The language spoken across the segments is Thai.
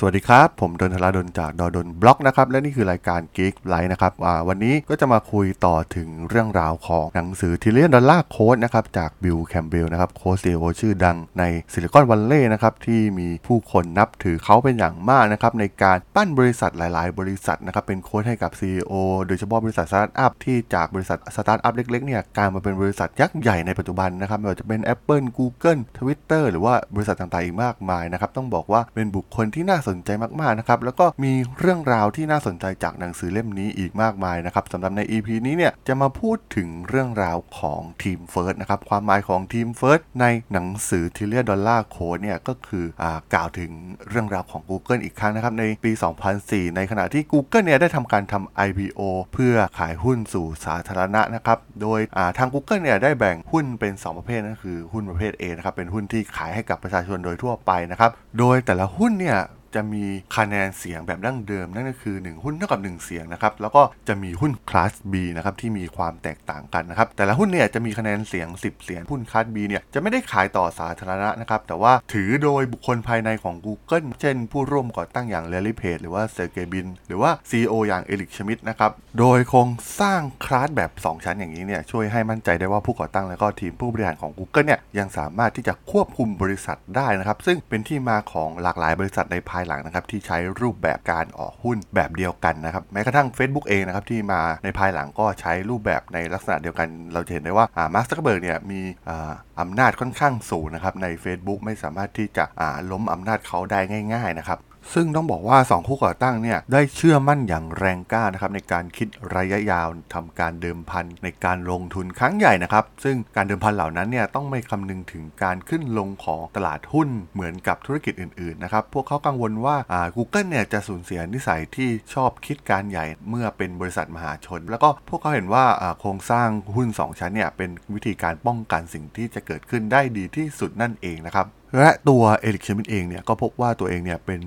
สวัสดีครับ ผมดลธราดลจาก ด.ดล็อกนะครับ และนี่คือรายการ Geek l i นะครับอ่าวันนี้ก็จะมาคุยต่อถึงเรื่องราวของหนังสือ Trillion Dollar Coach นะครับจากบิลแคมเบลนะครับโค้ช CEO ชื่อดังในซิลิคอนวัลเลย์นะครับที่มีผู้คนนับถือเขาเป็นอย่างมากนะครับในการปั้นบริษัทหลาย ๆ บริษัทนะครับเป็นโค้ชให้กับ CEO โดยเฉพาะบริษัทสตาร์ทอัพที่จากบริษัทสตาร์ทอัพเล็ก ๆ เนี่ยกลายมาเป็นบริษัทยักษ์ใหญ่ในปัจจุบันนะครับไม่ว่าจะเป็น Apple Google Twitter หรือว่าบริษัทต่าง ๆ อีกมากมายนะครับต้องบอกว่าเป็นบุคคลที่น่าสนใจมากๆนะครับแล้วก็มีเรื่องราวที่น่าสนใจจากหนังสือเล่มนี้อีกมากมายนะครับสำหรับใน EP นี้เนี่ยจะมาพูดถึงเรื่องราวของ Team First นะครับความหมายของ Team First ในหนังสือ Trillion Dollar Coach เนี่ยก็คืออ่ากล่าวถึงเรื่องราวของ Google อีกครั้งนะครับในปี 2004 ในขณะที่ Google เนี่ยได้ทำการทำ IPO เพื่อขายหุ้นสู่สาธารณะนะครับโดยอ่าทาง Google เนี่ยได้แบ่งหุ้นเป็น 2 ประเภทนั่นคือหุ้นประเภท A นะครับเป็นหุ้นที่ขายให้กับประชาชนโดยทั่วไปนะครับโดยแต่ละหุ้นเนี่ย จะมีคะแนนเสียงแบบดั้งเดิมนั่นก็คือ 1 หุ้นเท่ากับ 1 เสียงนะครับแล้วก็จะมีหุ้นคลาส B นะครับที่มีความแตกต่างกันนะครับแต่ละหุ้นเนี่ยจะมีคะแนนเสียง 10 เสียงหุ้นคลาส B เนี่ยจะไม่ได้ขายต่อสาธารณะนะครับแต่ว่าถือโดยบุคคลภายในของ Google เช่น ผู้ร่วมก่อตั้งอย่างแลร์รี่เพจหรือว่าเซอร์เกย์บรินหรือว่า CEO อย่างเอริกชมิดนะครับโดยโครงสร้างคลาสแบบ 2 ชั้นอย่างนี้เนี่ยช่วยให้มั่นใจได้ว่าผู้ก่อตั้งและก็ทีมผู้บริหารของ Google เนี่ยยังสามารถที่จะควบคุมบริษัทได้นะครับซึ่งเป็นที่มาของหลากหลายบริษัทในภายหลังนะครับที่ใช้รูปแบบการออกหุ้นแบบเดียวกันนะครับแม้กระทั่ง Facebook เองนะครับที่มาในภายหลังก็ใช้รูปแบบในลักษณะเดียวกัน เราจะเห็นได้ว่ามาร์คซักเคอร์เบิร์กเนี่ยมีอำนาจค่อนข้างสูงนะครับใน Facebook ไม่สามารถที่จะล้มอำนาจเขาได้ง่ายๆนะครับซึ่งต้องบอกว่า2ผู้ก่อตั้งเนี่ยได้เชื่อมั่นอย่างแรงกล้านะครับในการคิดระยะยาวทำการเดิมพันในการลงทุนครั้งใหญ่นะครับ ซึ่งการเดิมพันเหล่านั้นเนี่ยต้องไม่คำนึงถึงการขึ้นลงของตลาดหุ้นเหมือนกับธุรกิจอื่นๆนะครับพวกเขากังวลว่าอ่า Google เนี่ยจะสูญเสียนิสัยที่ชอบคิดการใหญ่เมื่อเป็นบริษัทมหาชน แล้วก็พวกเขาเห็นว่าโครงสร้างหุ้น 2 ชั้นเนี่ยเป็นวิธีการป้องกันสิ่งที่จะเกิดขึ้นได้ดีที่สุดนั่นเองนะครับ และตัวเอริกเชมินเองเนี่ยก็พบว่าตัวเองเนี่ยเป็น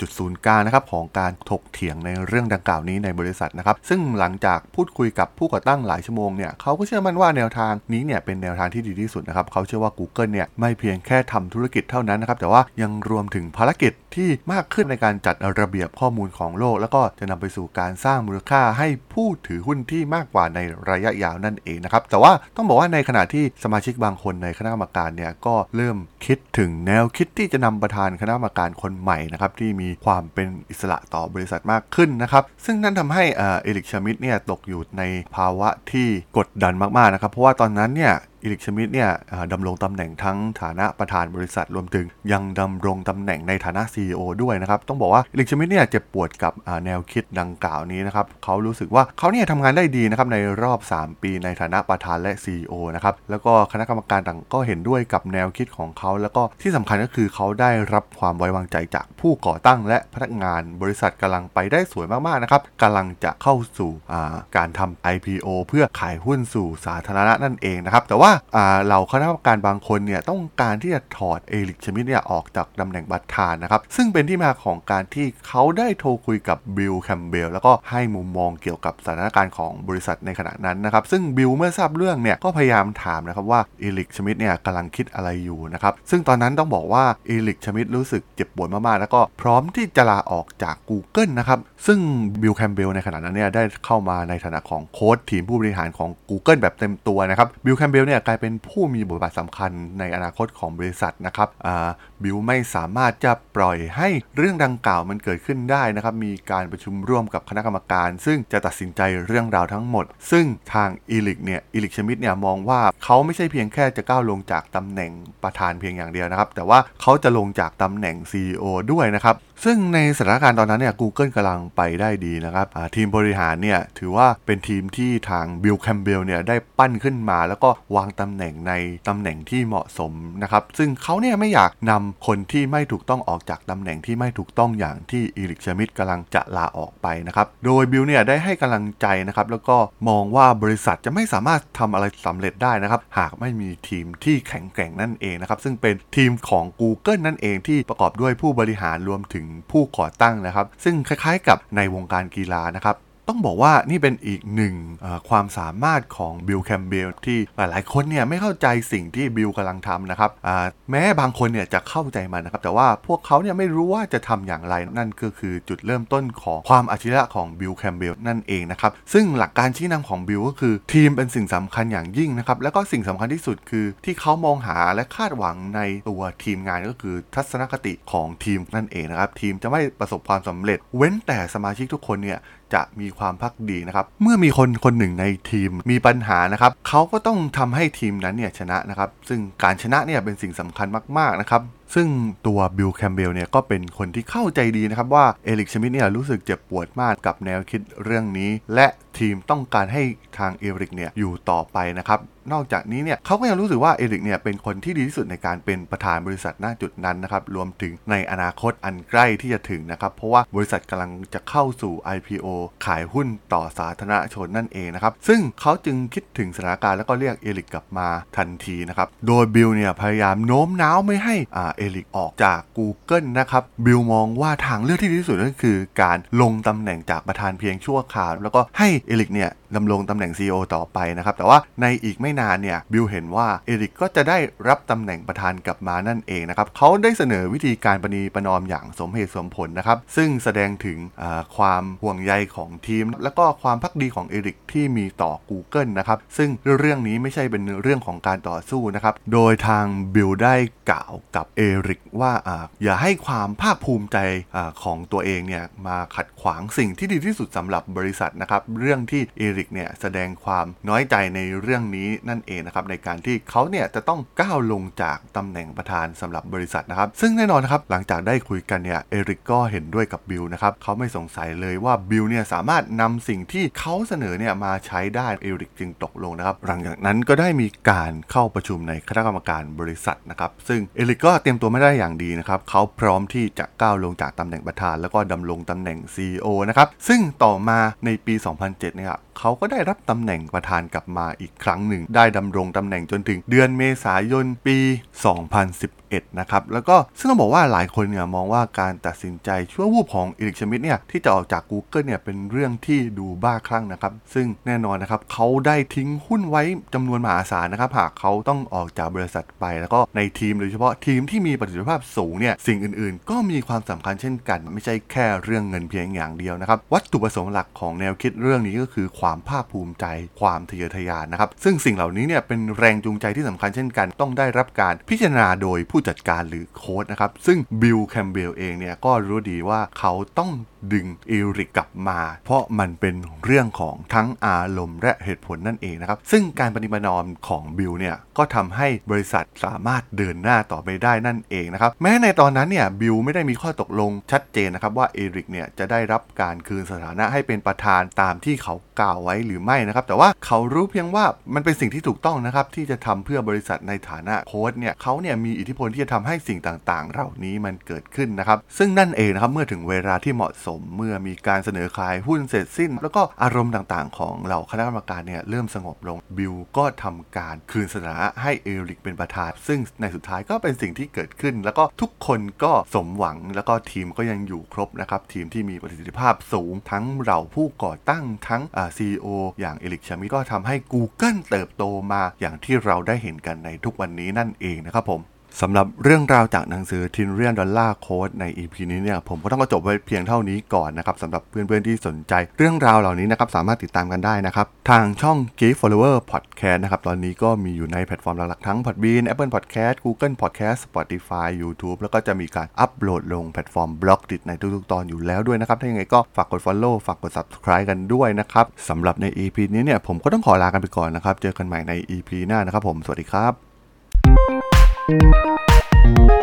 จุดศูนย์กลางนะครับของการถกเถียงในเรื่องดังกล่าวนี้ในบริษัทนะครับซึ่งหลังจากพูดคุยกับผู้ก่อตั้งหลายชั่วโมงเนี่ยเขาก็เชื่อมั่นว่าแนวทางนี้เนี่ยเป็นแนวทางที่ดีที่สุดนะครับเขาเชื่อว่า Google เนี่ยไม่เพียงแค่ทำธุรกิจเท่านั้นนะครับแต่ว่ายังรวมถึงภารกิจที่มากขึ้นในการจัดระเบียบข้อมูลของโลก แล้วก็จะนำไปสู่การสร้างมูลค่าให้ผู้ถือหุ้นที่มากกว่าในระยะยาวนั่นเองนะครับแต่ว่าต้องบอกว่าในขณะที่สมาชิกบางคนในคณะกรรมการเนี่ยก็เริ่มคิดถึงแนวคิดที่จะนำประธานคณะกรรมการคนใหม่นะครับที่มีความเป็นอิสระต่อบริษัทมากขึ้นนะครับซึ่งนั่นทำให้เอริกชมิดเนี่ยตกอยู่ในภาวะที่กดดันมากๆนะครับเพราะว่าตอนนั้นเนี่ย เอริกชมิดเนี่ยดำรงตำแหน่งทั้งฐานะประธานบริษัทรวมถึงยังดำรงตำแหน่งในฐานะ CEO ด้วยนะครับต้องบอกว่าเอริกชมิดเนี่ยเจ็บปวดกับแนวคิดดังกล่าวนี้นะครับเขารู้สึกว่าเขาเนี่ยทำงานได้ดีนะครับในรอบ 3 ปีในฐานะประธานและ CEO นะครับแล้วก็คณะกรรมการต่างก็เห็นด้วยกับแนวคิดของเขา แล้วก็ที่สำคัญก็คือเขาได้รับความไว้วางใจจากผู้ก่อตั้งและพนักงานบริษัทกำลังไปได้สวยมากๆนะครับกำลังจะเข้าสู่การทำ IPO เพื่อขายหุ้นสู่สาธารณะนั่นเองนะครับแต่ว่าเราคณะกรรมการบางคนเนี่ยต้องการที่จะถอดเอริกชมิดเนี่ยออกจากตำแหน่งประธานนะครับซึ่งเป็นที่มาของการที่เขาได้โทรคุยกับบิลแคมเบลแล้วก็ให้มุมมองเกี่ยวกับสถานการณ์ของบริษัทในขณะนั้นนะครับซึ่งบิลเมื่อทราบเรื่องเนี่ยก็พยายามถามนะครับว่าเอริกชมิดเนี่ยกำลังคิดอะไรอยู่นะครับซึ่งตอนนั้นต้องบอกว่าเอริกชมิดรู้สึกเจ็บปวดมากๆ แล้วก็พร้อมที่จะลาออกจาก Google นะครับซึ่งบิลแคมเบลในขณะนั้นเนี่ยได้เข้ามาในฐานะของโค้ชทีมผู้บริหารของ Google แบบเต็มตัวนะครับบิลแคมเบลเนี่ยกลายเป็นผู้มีบทบาทสำคัญในอนาคตของบริษัทนะครับบิลไม่สามารถจะปล่อยให้เรื่องดังกล่าวมันเกิดขึ้นได้นะครับ มีการประชุมร่วมกับคณะกรรมการ ซึ่งจะตัดสินใจเรื่องราวทั้งหมด ซึ่งทางเอริกเนี่ยเอริกชมิดเนี่ยมองว่าเขาไม่ใช่เพียงแค่จะก้าวลงจากตำแหน่งประธานเพียงอย่างเดียวนะครับ แต่ว่าเขาจะลงจากตำแหน่ง CEO ด้วยนะครับ ซึ่งในสถานการณ์ตอนนั้นเนี่ย Google กำลังไปได้ดีนะครับทีมบริหารเนี่ยถือว่าเป็นทีมที่ทางบิลแคมเบลเนี่ยได้ปั้นขึ้นมาแล้วก็วางตำแหน่งในตำแหน่งที่เหมาะสมนะครับ ซึ่งเขาเนี่ยไม่อยากนำคนที่ไม่ถูกต้องออกจากตำแหน่งที่ไม่ถูกต้องอย่างที่เอริกชมิดกำลังจะลาออกไปนะครับ โดยบิลเนี่ยได้ให้กำลังใจนะครับ แล้วก็มองว่าบริษัทจะไม่สามารถทำอะไรสำเร็จได้นะครับ หากไม่มีทีมที่แข็งแกร่งนั่นเองนะครับ ซึ่งเป็นทีมของ Google นั่นเองที่ประกอบด้วยผู้บริหารรวมถึงผู้ก่อตั้งนะครับ ซึ่งคล้ายๆ กับในวงการกีฬานะครับ ต้องบอกว่านี่เป็นอีกหนึ่งความสามารถของบิลแคมเบลที่หลายๆคนเนี่ยไม่เข้าใจสิ่งที่บิลกำลังทำนะครับแม้บางคนเนี่ยจะเข้าใจมันนะครับ แต่ว่าพวกเขาเนี่ยไม่รู้ว่าจะทำอย่างไรนั่นก็คือจุดเริ่มต้นของความอัจฉริยะของบิลแคมเบลนั่นเองนะครับซึ่งหลักการชี้นำของบิลก็คือทีมเป็นสิ่งสำคัญอย่างยิ่งนะครับแล้วก็สิ่งสำคัญที่สุดคือที่เขามองหาและคาดหวังในตัวทีมงานก็คือทัศนคติของทีมนั่นเองนะครับทีมจะไม่ประสบความสำเร็จ เว้นแต่สมาชิกทุกคนเนี่ย จะมีความภักดีนะครับ เมื่อมีคนคนหนึ่งในทีมมีปัญหานะครับเขาก็ต้องทำให้ทีมนั้นเนี่ยชนะนะครับ ซึ่งการชนะเนี่ยเป็นสิ่งสำคัญมากๆนะครับซึ่งตัวบิลแคมเบลเนี่ยก็เป็นคนที่เข้าใจดีนะครับว่าเอริกชมิดต์เนี่ยรู้สึกเจ็บปวดมากกับแนวคิดเรื่องนี้ และทีมต้องการให้ทางเอริกเนี่ยอยู่ต่อไปนะครับ นอกจากนี้เนี่ยเขาก็ยังรู้สึกว่าเอริกเนี่ยเป็นคนที่ดีที่สุดในการเป็นประธานบริษัทณจุดนั้นนะครับรวมถึงในอนาคตอันใกล้ที่จะถึงนะครับเพราะว่าบริษัทกำลังจะเข้าสู่ IPO ขายหุ้นต่อสาธารณชนนั่นเองนะครับซึ่งเขาจึงคิดถึงสถานการณ์แล้วก็เรียกเอริกกลับมาทันทีนะครับโดยบิลเนี่ยพยายามโน้มน้าวไม่ให้อ่าเอริกออกจาก Google นะครับบิลมองว่าทางเลือกที่ดีที่สุดก็คือ การลงตำแหน่งจากประธานเพียงชั่วคราวแล้วก็ให้เอริกเนี่ยดำรงตำแหน่ง CEO ต่อไปนะครับแต่ว่าในอีกไม่นานเนี่ยบิลเห็นว่าเอริกก็จะได้รับตำแหน่งประธานกลับมานั่นเองนะครับเขาได้เสนอวิธีการประนีประนอมอย่างสมเหตุสมผลนะครับ ซึ่งแสดงถึงความห่วงใยของทีม และก็ความภักดีของเอริกที่มีต่อ Google นะครับ ซึ่งเรื่องนี้ไม่ใช่เป็นเรื่องของการต่อสู้นะครับ โดยทางบิลได้กล่าวกับเอริกว่าออย่าให้ความภาคภูมิใจอของตัวเองเนี่ยมาขัดขวางสิ่งที่ดีที่สุดสำหรับบริษัทนะครับ เรื่องที่เอริกเนี่ยแสดงความน้อยใจในเรื่องนี้นั่นเองนะครับในการที่เขาเนี่ยจะต้องก้าวลงจากตำแหน่งประธานสำหรับบริษัทนะครับ ซึ่งแน่นอนนะครับหลังจากได้คุยกันเนี่ยเอริกก็เห็นด้วยกับบิลนะครับเขาไม่สงสัยเลยว่าบิลเนี่ยสามารถนำสิ่งที่เขาเสนอเนี่ยมาใช้ได้เอริกจึงตกลงนะครับ หลังจากนั้นก็ได้มีการเข้าประชุมในคณะกรรมการบริษัทนะครับซึ่งเอริกก็เตรียมตัวไม่ได้อย่างดีนะครับเขาพร้อมที่จะก้าวลงจากตำแหน่งประธาน แล้วก็ดำรงตำแหน่ง CEO นะครับซึ่งต่อมาในปี 2007 เนี่ยเขาก็ได้รับตำแหน่งประธานกลับมาอีกครั้งหนึ่งได้ดำรงตำแหน่งจนถึงเดือนเมษายนปี 2010 2011 นะครับ แล้วก็ซึ่งต้องบอกว่าหลายคนเนี่ยมองว่าการตัดสินใจชั่ววูบของอีริกชมิดเนี่ยที่จะออกจาก Google เนี่ยเป็นเรื่องที่ดูบ้าคลั่งนะครับ ซึ่งแน่นอนนะครับเขาได้ทิ้งหุ้นไว้จำนวนมหาศาลนะครับหากเขาต้องออกจากบริษัทไป แล้วก็ในทีมโดยเฉพาะทีมที่มีประสิทธิภาพสูงเนี่ยสิ่งอื่นๆ ก็มีความสำคัญเช่นกัน ไม่ใช่แค่เรื่องเงินเพียงอย่างเดียวนะครับวัตถุประสงค์หลักของแนวคิดเรื่องนี้ก็คือความภาคภูมิใจ ความทะเยอทะยานนะครับซึ่งสิ่งเหล่านี้เนี่ยเป็นแรงจูงใจที่สำคัญเช่นกัน ต้องได้รับการพิจารณาโดยผู้จัดการหรือโค้ชนะครับ ซึ่งบิลแคมเบลเองเนี่ยก็รู้ดีว่าเขาต้อง ดึงเอริกกลับมา เพราะมันเป็นเรื่องของทั้งอารมณ์และเหตุผลนั่นเองนะครับ ซึ่งการประนีประนอมของบิลเนี่ยก็ทำให้บริษัทสามารถเดินหน้าต่อไปได้นั่นเองนะครับ แม้ในตอนนั้นเนี่ยบิลไม่ได้มีข้อตกลงชัดเจนนะครับว่าเอริกเนี่ยจะได้รับการคืนสถานะให้เป็นประธานตามที่เขากล่าวไว้หรือไม่นะครับ แต่ว่าเขารู้เพียงว่ามันเป็นสิ่งที่ถูกต้องนะครับที่จะทำเพื่อบริษัทในฐานะโค้ชเนี่ยเขาเนี่ยมีอิทธิพลที่จะทำให้สิ่งต่างๆ เหล่านี้มันเกิดขึ้นนะครับ ซึ่งนั่นเองนะครับเมื่อถึงเวลาที่เหมาะสมเมื่อมีการเสนอขายหุ้นเสร็จสิ้น แล้วก็อารมณ์ต่างๆ ของเหล่าคณะกรรมการเนี่ยเริ่มสงบลงบิลก็ทำการคืนสถานะให้เอริกเป็นประธาน ซึ่งในสุดท้ายก็เป็นสิ่งที่เกิดขึ้น แล้วก็ทุกคนก็สมหวังแล้วก็ทีมก็ยังอยู่ครบนะครับทีมที่มีประสิทธิภาพสูงทั้งเหล่าผู้ก่อตั้งทั้งอ่า CEO อย่างเอริก ชมิดต์ก็ทำให้ Google เติบโตมาอย่างที่เราได้เห็นกันในทุกวันนี้นั่นเองนะครับผม สำหรับเรื่องราวจากหนังสือ Trillion Dollar Coach ใน EP นี้เนี่ยผมก็ต้องจบไว้เพียงเท่านี้ก่อนนะครับสำหรับเพื่อนๆที่สนใจ เรื่องราวเหล่านี้นะครับสามารถติดตามกันได้นะครับ ทางช่อง g a t e Follower Podcast นะครับ ตอนนี้ก็มีอยู่ในแพลตฟอร์มหลักๆทั้ง Podbean Apple Podcast Google Podcast Spotify YouTube แล้วก็จะมีการอัปโหลดลงแพลตฟอร์มบล็อกดิในทุกๆ ตอนอยู่แล้วด้วยนะครับ ถ้าอย่างไรก็ฝากกด Follow ฝากกด Subscribe กันด้วยนะครับสำหรับใน EP นี้เนี่ยผมก็ต้องขอลากันไปก่อนนะครับเจอกันใหม่ใน EP หน้านะครับผมสวัสดีครับ Música